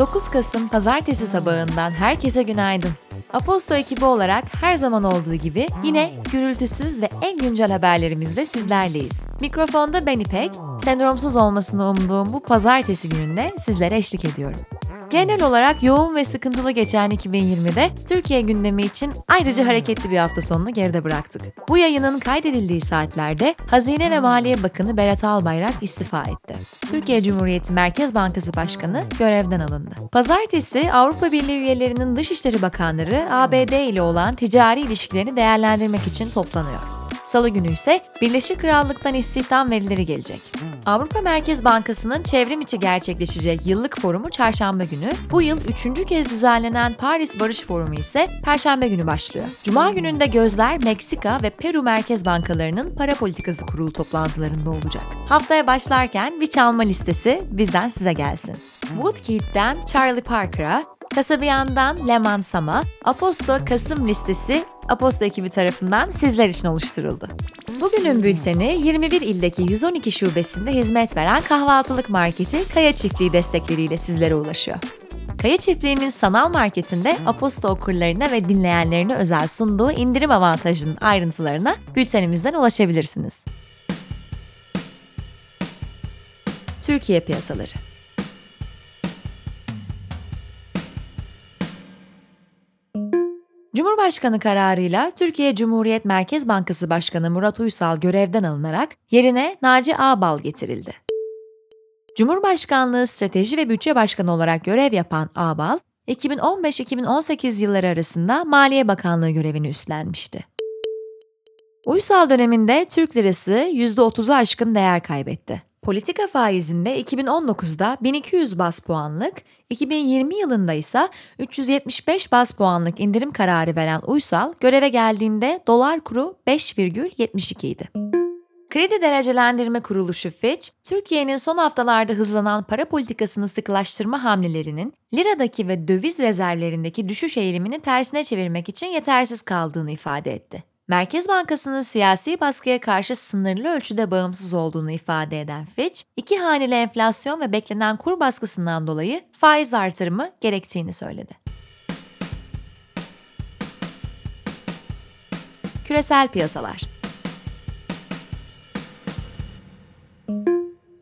9 Kasım Pazartesi sabahından herkese günaydın. Aposto ekibi olarak her zaman olduğu gibi yine gürültüsüz ve en güncel haberlerimizle sizlerleyiz. Mikrofonda ben İpek, sendromsuz olmasını umduğum bu pazartesi gününde sizlere eşlik ediyorum. Genel olarak yoğun ve sıkıntılı geçen 2020'de Türkiye gündemi için ayrıca hareketli bir hafta sonunu geride bıraktık. Bu yayının kaydedildiği saatlerde Hazine ve Maliye Bakanı Berat Albayrak istifa etti. Türkiye Cumhuriyeti Merkez Bankası Başkanı görevden alındı. Pazartesi Avrupa Birliği üyelerinin Dışişleri Bakanları ABD ile olan ticari ilişkilerini değerlendirmek için toplanıyor. Salı günü ise Birleşik Krallık'tan istihdam verileri gelecek. Avrupa Merkez Bankası'nın çevrim içi gerçekleşecek yıllık forumu çarşamba günü, bu yıl üçüncü kez düzenlenen Paris Barış Forumu ise perşembe günü başlıyor. Cuma gününde gözler Meksika ve Peru Merkez Bankalarının para politikası kurulu toplantılarında olacak. Haftaya başlarken bir çalma listesi bizden size gelsin. Woodkid'den Charlie Parker'a, Kasabiyan'dan Leman Sam'a, Aposto Kasım listesi Aposto ekibi tarafından sizler için oluşturuldu. Bugünün bülteni 21 ildeki 112 şubesinde hizmet veren kahvaltılık marketi Kaya Çiftliği destekleriyle sizlere ulaşıyor. Kaya Çiftliği'nin sanal marketinde Aposto okurlarına ve dinleyenlerine özel sunduğu indirim avantajının ayrıntılarına bültenimizden ulaşabilirsiniz. Türkiye piyasaları Cumhurbaşkanı kararıyla Türkiye Cumhuriyet Merkez Bankası Başkanı Murat Uysal görevden alınarak yerine Naci Ağbal getirildi. Cumhurbaşkanlığı Strateji ve Bütçe Başkanı olarak görev yapan Ağbal, 2015-2018 yılları arasında Maliye Bakanlığı görevini üstlenmişti. Uysal döneminde Türk lirası %30'u aşkın değer kaybetti. Politika faizinde 2019'da 1200 bas puanlık, 2020 yılında ise 375 bas puanlık indirim kararı veren Uysal göreve geldiğinde dolar kuru 5,72 idi. Kredi Derecelendirme Kuruluşu Fitch, Türkiye'nin son haftalarda hızlanan para politikasını sıkılaştırma hamlelerinin liradaki ve döviz rezervlerindeki düşüş eğilimini tersine çevirmek için yetersiz kaldığını ifade etti. Merkez Bankası'nın siyasi baskıya karşı sınırlı ölçüde bağımsız olduğunu ifade eden Fitch, iki haneli enflasyon ve beklenen kur baskısından dolayı faiz artırımı gerektiğini söyledi. Küresel piyasalar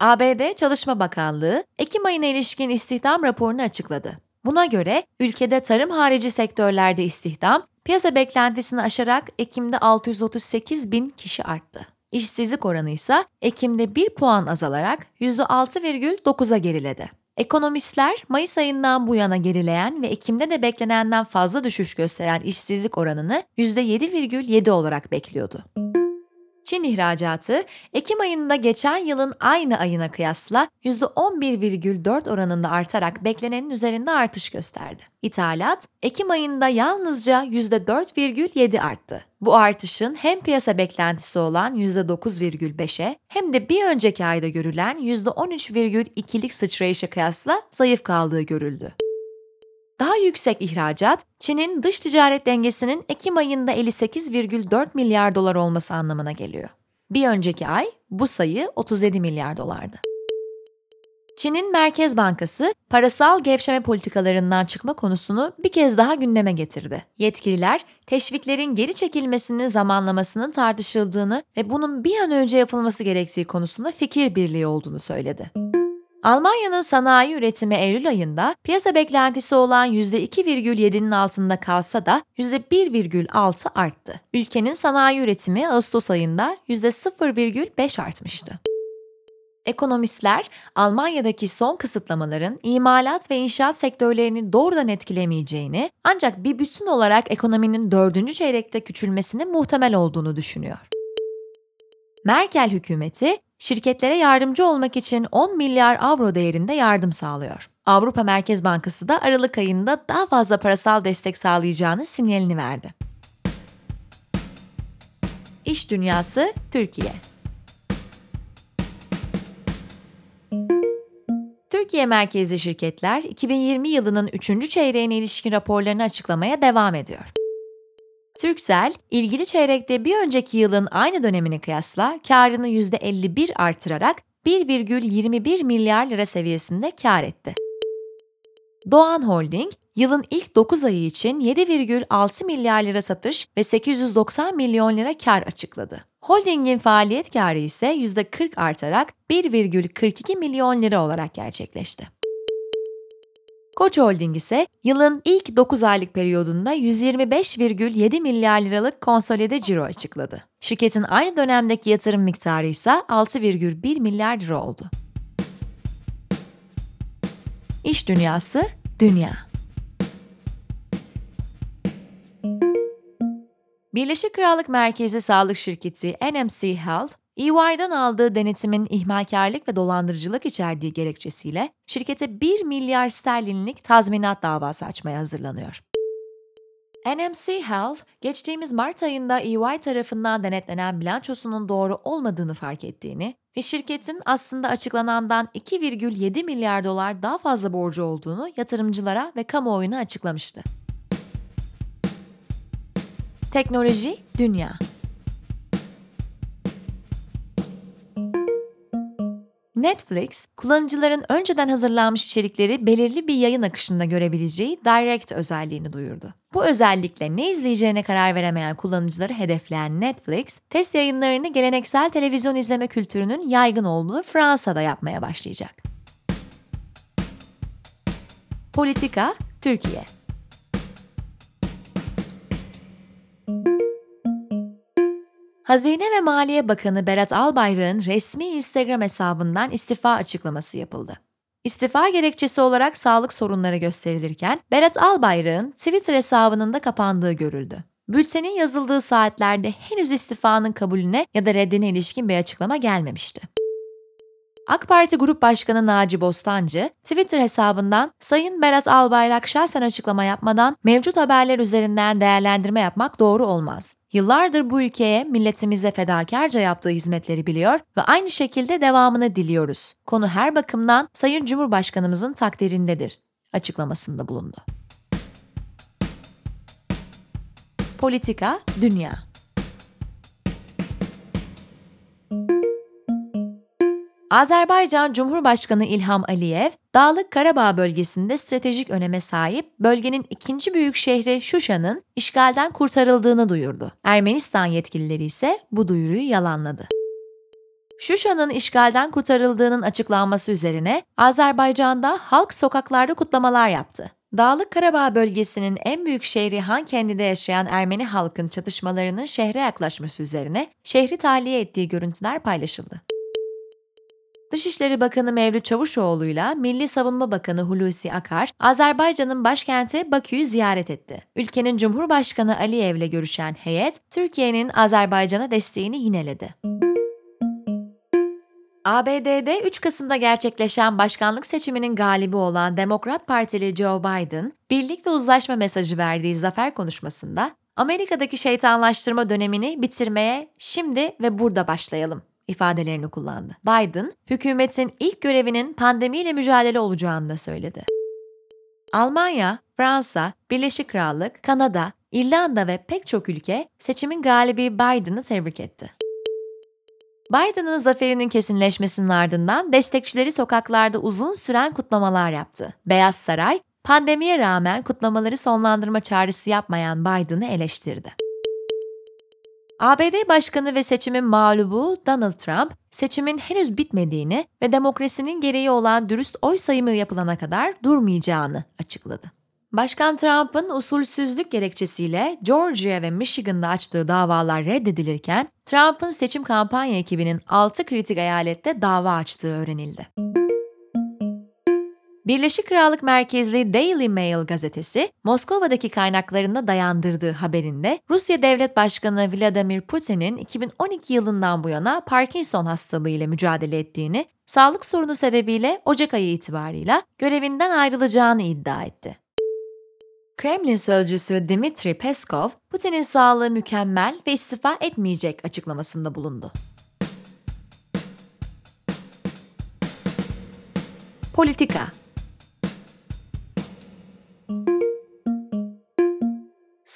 ABD Çalışma Bakanlığı, Ekim ayına ilişkin istihdam raporunu açıkladı. Buna göre ülkede tarım harici sektörlerde istihdam Piyasa beklentisini aşarak Ekim'de 638 bin kişi arttı. İşsizlik oranı ise Ekim'de 1 puan azalarak %6,9'a geriledi. Ekonomistler Mayıs ayından bu yana gerileyen ve Ekim'de de beklenenden fazla düşüş gösteren işsizlik oranını %7,7 olarak bekliyordu. Çin ihracatı Ekim ayında geçen yılın aynı ayına kıyasla %11,4 oranında artarak beklenenin üzerinde artış gösterdi. İthalat Ekim ayında yalnızca %4,7 arttı. Bu artışın hem piyasa beklentisi olan %9,5'e hem de bir önceki ayda görülen %13,2'lik sıçrayışa kıyasla zayıf kaldığı görüldü. Daha yüksek ihracat, Çin'in dış ticaret dengesinin Ekim ayında 58,4 milyar dolar olması anlamına geliyor. Bir önceki ay bu sayı 37 milyar dolardı. Çin'in Merkez Bankası parasal gevşeme politikalarından çıkma konusunu bir kez daha gündeme getirdi. Yetkililer teşviklerin geri çekilmesinin zamanlamasının tartışıldığını ve bunun bir an önce yapılması gerektiği konusunda fikir birliği olduğunu söyledi. Almanya'nın sanayi üretimi Eylül ayında piyasa beklentisi olan %2,7'nin altında kalsa da %1,6 arttı. Ülkenin sanayi üretimi Ağustos ayında %0,5 artmıştı. Ekonomistler Almanya'daki son kısıtlamaların imalat ve inşaat sektörlerini doğrudan etkilemeyeceğini ancak bir bütün olarak ekonominin dördüncü çeyrekte küçülmesinin muhtemel olduğunu düşünüyor. Merkel hükümeti şirketlere yardımcı olmak için 10 milyar avro değerinde yardım sağlıyor. Avrupa Merkez Bankası da Aralık ayında daha fazla parasal destek sağlayacağını sinyalini verdi. İş Dünyası Türkiye Türkiye merkezli şirketler 2020 yılının 3. çeyreğine ilişkin raporlarını açıklamaya devam ediyor. Türksel, ilgili çeyrekte bir önceki yılın aynı dönemine kıyasla karını %51 artırarak 1,21 milyar lira seviyesinde kar etti. Doğan Holding, yılın ilk 9 ayı için 7,6 milyar lira satış ve 890 milyon lira kar açıkladı. Holdingin faaliyet karı ise %40 artarak 1,42 milyon lira olarak gerçekleşti. Koç Holding ise yılın ilk 9 aylık periyodunda 125,7 milyar liralık konsolide ciro açıkladı. Şirketin aynı dönemdeki yatırım miktarı ise 6,1 milyar lira oldu. İş Dünyası, Dünya Birleşik Krallık merkezi sağlık şirketi NMC Health, EY'den aldığı denetimin ihmalkarlık ve dolandırıcılık içerdiği gerekçesiyle şirkete 1 milyar sterlinlik tazminat davası açmaya hazırlanıyor. NMC Health, geçtiğimiz Mart ayında EY tarafından denetlenen bilançosunun doğru olmadığını fark ettiğini ve şirketin aslında açıklanandan 2,7 milyar dolar daha fazla borcu olduğunu yatırımcılara ve kamuoyuna açıklamıştı. Teknoloji, Dünya Netflix, kullanıcıların önceden hazırlanmış içerikleri belirli bir yayın akışında görebileceği Direct özelliğini duyurdu. Bu özellikle ne izleyeceğine karar veremeyen kullanıcıları hedefleyen Netflix, test yayınlarını geleneksel televizyon izleme kültürünün yaygın olduğu Fransa'da yapmaya başlayacak. Politika, Türkiye Hazine ve Maliye Bakanı Berat Albayrak'ın resmi Instagram hesabından istifa açıklaması yapıldı. İstifa gerekçesi olarak sağlık sorunları gösterilirken Berat Albayrak'ın Twitter hesabının da kapandığı görüldü. Bültenin yazıldığı saatlerde henüz istifanın kabulüne ya da reddine ilişkin bir açıklama gelmemişti. AK Parti Grup Başkanı Naci Bostancı, Twitter hesabından Sayın Berat Albayrak şahsen açıklama yapmadan mevcut haberler üzerinden değerlendirme yapmak doğru olmaz. Yıllardır bu ülkeye, milletimize fedakarca yaptığı hizmetleri biliyor ve aynı şekilde devamını diliyoruz. Konu her bakımdan Sayın Cumhurbaşkanımızın takdirindedir açıklamasında bulundu. Politika, Dünya Azerbaycan Cumhurbaşkanı İlham Aliyev, Dağlık Karabağ bölgesinde stratejik öneme sahip bölgenin ikinci büyük şehri Şuşa'nın işgalden kurtarıldığını duyurdu. Ermenistan yetkilileri ise bu duyuruyu yalanladı. Şuşa'nın işgalden kurtarıldığının açıklanması üzerine Azerbaycan'da halk sokaklarda kutlamalar yaptı. Dağlık Karabağ bölgesinin en büyük şehri Hankendi'de yaşayan Ermeni halkın çatışmalarının şehre yaklaşması üzerine şehri tahliye ettiği görüntüler paylaşıldı. Dışişleri Bakanı Mevlüt Çavuşoğlu ile Milli Savunma Bakanı Hulusi Akar, Azerbaycan'ın başkenti Bakü'yü ziyaret etti. Ülkenin Cumhurbaşkanı Aliyev ile görüşen heyet, Türkiye'nin Azerbaycan'a desteğini yineledi. ABD'de 3 Kasım'da gerçekleşen başkanlık seçiminin galibi olan Demokrat Partili Joe Biden, birlik ve uzlaşma mesajı verdiği zafer konuşmasında, Amerika'daki şeytanlaştırma dönemini bitirmeye şimdi ve burada başlayalım ifadelerini kullandı. Biden, hükümetin ilk görevinin pandemiyle mücadele olacağını da söyledi. Almanya, Fransa, Birleşik Krallık, Kanada, İrlanda ve pek çok ülke seçimin galibi Biden'ı tebrik etti. Biden'ın zaferinin kesinleşmesinin ardından destekçileri sokaklarda uzun süren kutlamalar yaptı. Beyaz Saray, pandemiye rağmen kutlamaları sonlandırma çağrısı yapmayan Biden'ı eleştirdi. ABD Başkanı ve seçimin mağlubu Donald Trump, seçimin henüz bitmediğini ve demokrasinin gereği olan dürüst oy sayımı yapılana kadar durmayacağını açıkladı. Başkan Trump'ın usulsüzlük gerekçesiyle Georgia ve Michigan'da açtığı davalar reddedilirken, Trump'ın seçim kampanya ekibinin 6 kritik eyalette dava açtığı öğrenildi. Birleşik Krallık merkezli Daily Mail gazetesi, Moskova'daki kaynaklarına dayandırdığı haberinde Rusya Devlet Başkanı Vladimir Putin'in 2012 yılından bu yana Parkinson hastalığı ile mücadele ettiğini, sağlık sorunu sebebiyle Ocak ayı itibarıyla görevinden ayrılacağını iddia etti. Kremlin sözcüsü Dmitri Peskov, Putin'in sağlığı mükemmel ve istifa etmeyecek açıklamasında bulundu. Politika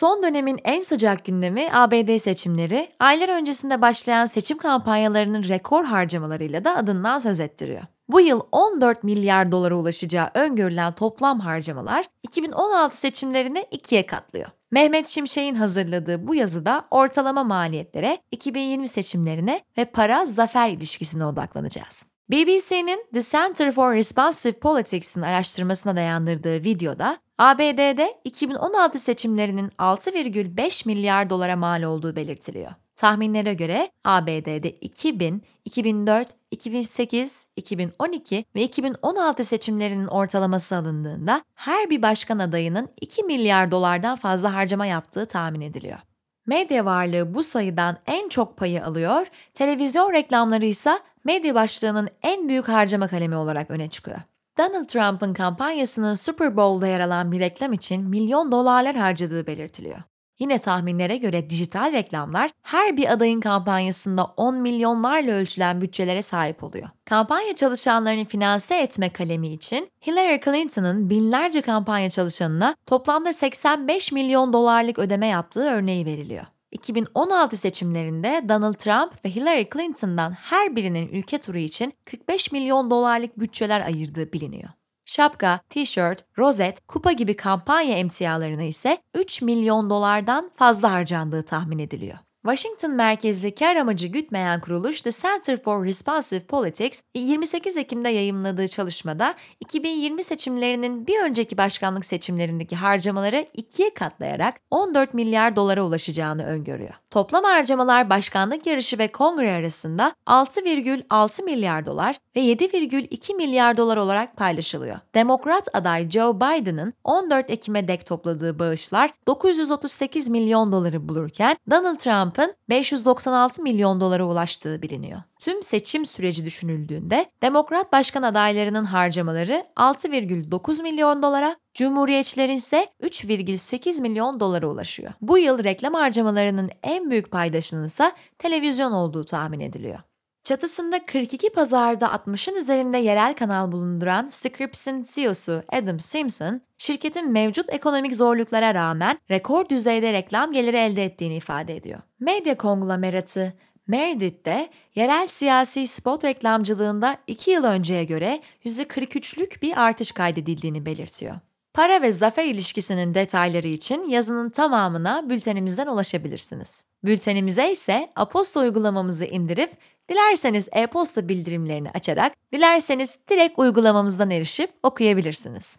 Son dönemin en sıcak gündemi ABD seçimleri, aylar öncesinde başlayan seçim kampanyalarının rekor harcamalarıyla da adından söz ettiriyor. Bu yıl 14 milyar dolara ulaşacağı öngörülen toplam harcamalar 2016 seçimlerini ikiye katlıyor. Mehmet Şimşek'in hazırladığı bu yazıda ortalama maliyetlere, 2020 seçimlerine ve para zafer ilişkisine odaklanacağız. BBC'nin The Center for Responsive Politics'in araştırmasına dayandırdığı videoda ABD'de 2016 seçimlerinin 6,5 milyar dolara mal olduğu belirtiliyor. Tahminlere göre ABD'de 2000, 2004, 2008, 2012 ve 2016 seçimlerinin ortalaması alındığında her bir başkan adayının 2 milyar dolardan fazla harcama yaptığı tahmin ediliyor. Medya varlığı bu sayıdan en çok payı alıyor, televizyon reklamları ise medya başlığının en büyük harcama kalemi olarak öne çıkıyor. Donald Trump'ın kampanyasının Super Bowl'da yer alan bir reklam için milyon dolarlar harcadığı belirtiliyor. Yine tahminlere göre dijital reklamlar her bir adayın kampanyasında 10 milyonlarla ölçülen bütçelere sahip oluyor. Kampanya çalışanlarını finanse etme kalemi için Hillary Clinton'ın binlerce kampanya çalışanına toplamda 85 milyon dolarlık ödeme yaptığı örneği veriliyor. 2016 seçimlerinde Donald Trump ve Hillary Clinton'dan her birinin ülke turu için 45 milyon dolarlık bütçeler ayırdığı biliniyor. Şapka, tişört, rozet, kupa gibi kampanya emtialarına ise 3 milyon dolardan fazla harcandığı tahmin ediliyor. Washington merkezli kar amacı gütmeyen kuruluş The Center for Responsive Politics 28 Ekim'de yayımladığı çalışmada 2020 seçimlerinin bir önceki başkanlık seçimlerindeki harcamaları ikiye katlayarak 14 milyar dolara ulaşacağını öngörüyor. Toplam harcamalar başkanlık yarışı ve kongre arasında 6,6 milyar dolar ve 7,2 milyar dolar olarak paylaşılıyor. Demokrat aday Joe Biden'ın 14 Ekim'e dek topladığı bağışlar 938 milyon doları bulurken Donald Trump'ın 596 milyon dolara ulaştığı biliniyor. Tüm seçim süreci düşünüldüğünde Demokrat başkan adaylarının harcamaları 6,9 milyon dolara, Cumhuriyetçilerin ise 3,8 milyon dolara ulaşıyor. Bu yıl reklam harcamalarının en büyük paydaşının ise televizyon olduğu tahmin ediliyor. Çatısında 42 pazarda 60'ın üzerinde yerel kanal bulunduran Scrips'in CEO'su Adam Simpson, şirketin mevcut ekonomik zorluklara rağmen rekor düzeyde reklam geliri elde ettiğini ifade ediyor. Medya konglomeratı Meredith'te yerel siyasi spot reklamcılığında 2 yıl önceye göre %43'lük bir artış kaydedildiğini belirtiyor. Para ve zafer ilişkisinin detayları için yazının tamamına bültenimizden ulaşabilirsiniz. Bültenimize ise Aposta uygulamamızı indirip dilerseniz e-posta bildirimlerini açarak, dilerseniz direkt uygulamamızdan erişip okuyabilirsiniz.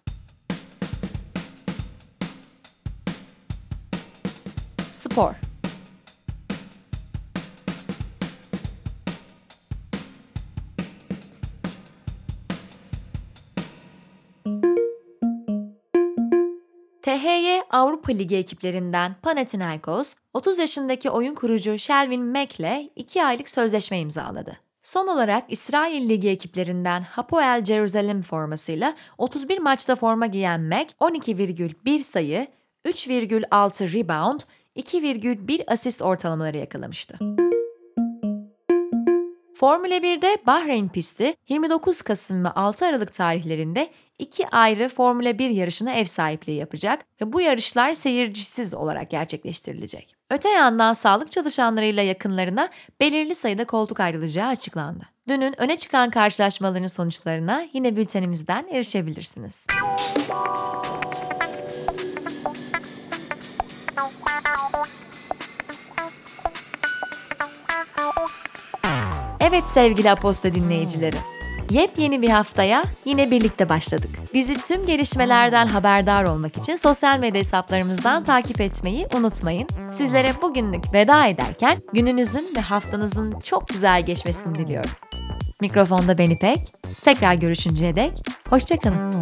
Spor THY Avrupa Ligi ekiplerinden Panathinaikos, 30 yaşındaki oyun kurucu Shelvin Mack'le 2 aylık sözleşme imzaladı. Son olarak İsrail Ligi ekiplerinden Hapoel Jerusalem formasıyla 31 maçta forma giyen Mack 12,1 sayı, 3,6 rebound, 2,1 asist ortalamaları yakalamıştı. Formula 1'de Bahreyn pisti 29 Kasım ve 6 Aralık tarihlerinde iki ayrı Formula 1 yarışına ev sahipliği yapacak ve bu yarışlar seyircisiz olarak gerçekleştirilecek. Öte yandan sağlık çalışanlarıyla yakınlarına belirli sayıda koltuk ayrılacağı açıklandı. Dünün öne çıkan karşılaşmaların sonuçlarına yine bültenimizden erişebilirsiniz. Evet sevgili Aposta dinleyicileri. Yepyeni bir haftaya yine birlikte başladık. Bizi tüm gelişmelerden haberdar olmak için sosyal medya hesaplarımızdan takip etmeyi unutmayın. Sizlere bugünlük veda ederken gününüzün ve haftanızın çok güzel geçmesini diliyorum. Mikrofonda Beni Pek. Tekrar görüşünceye dek hoşçakalın.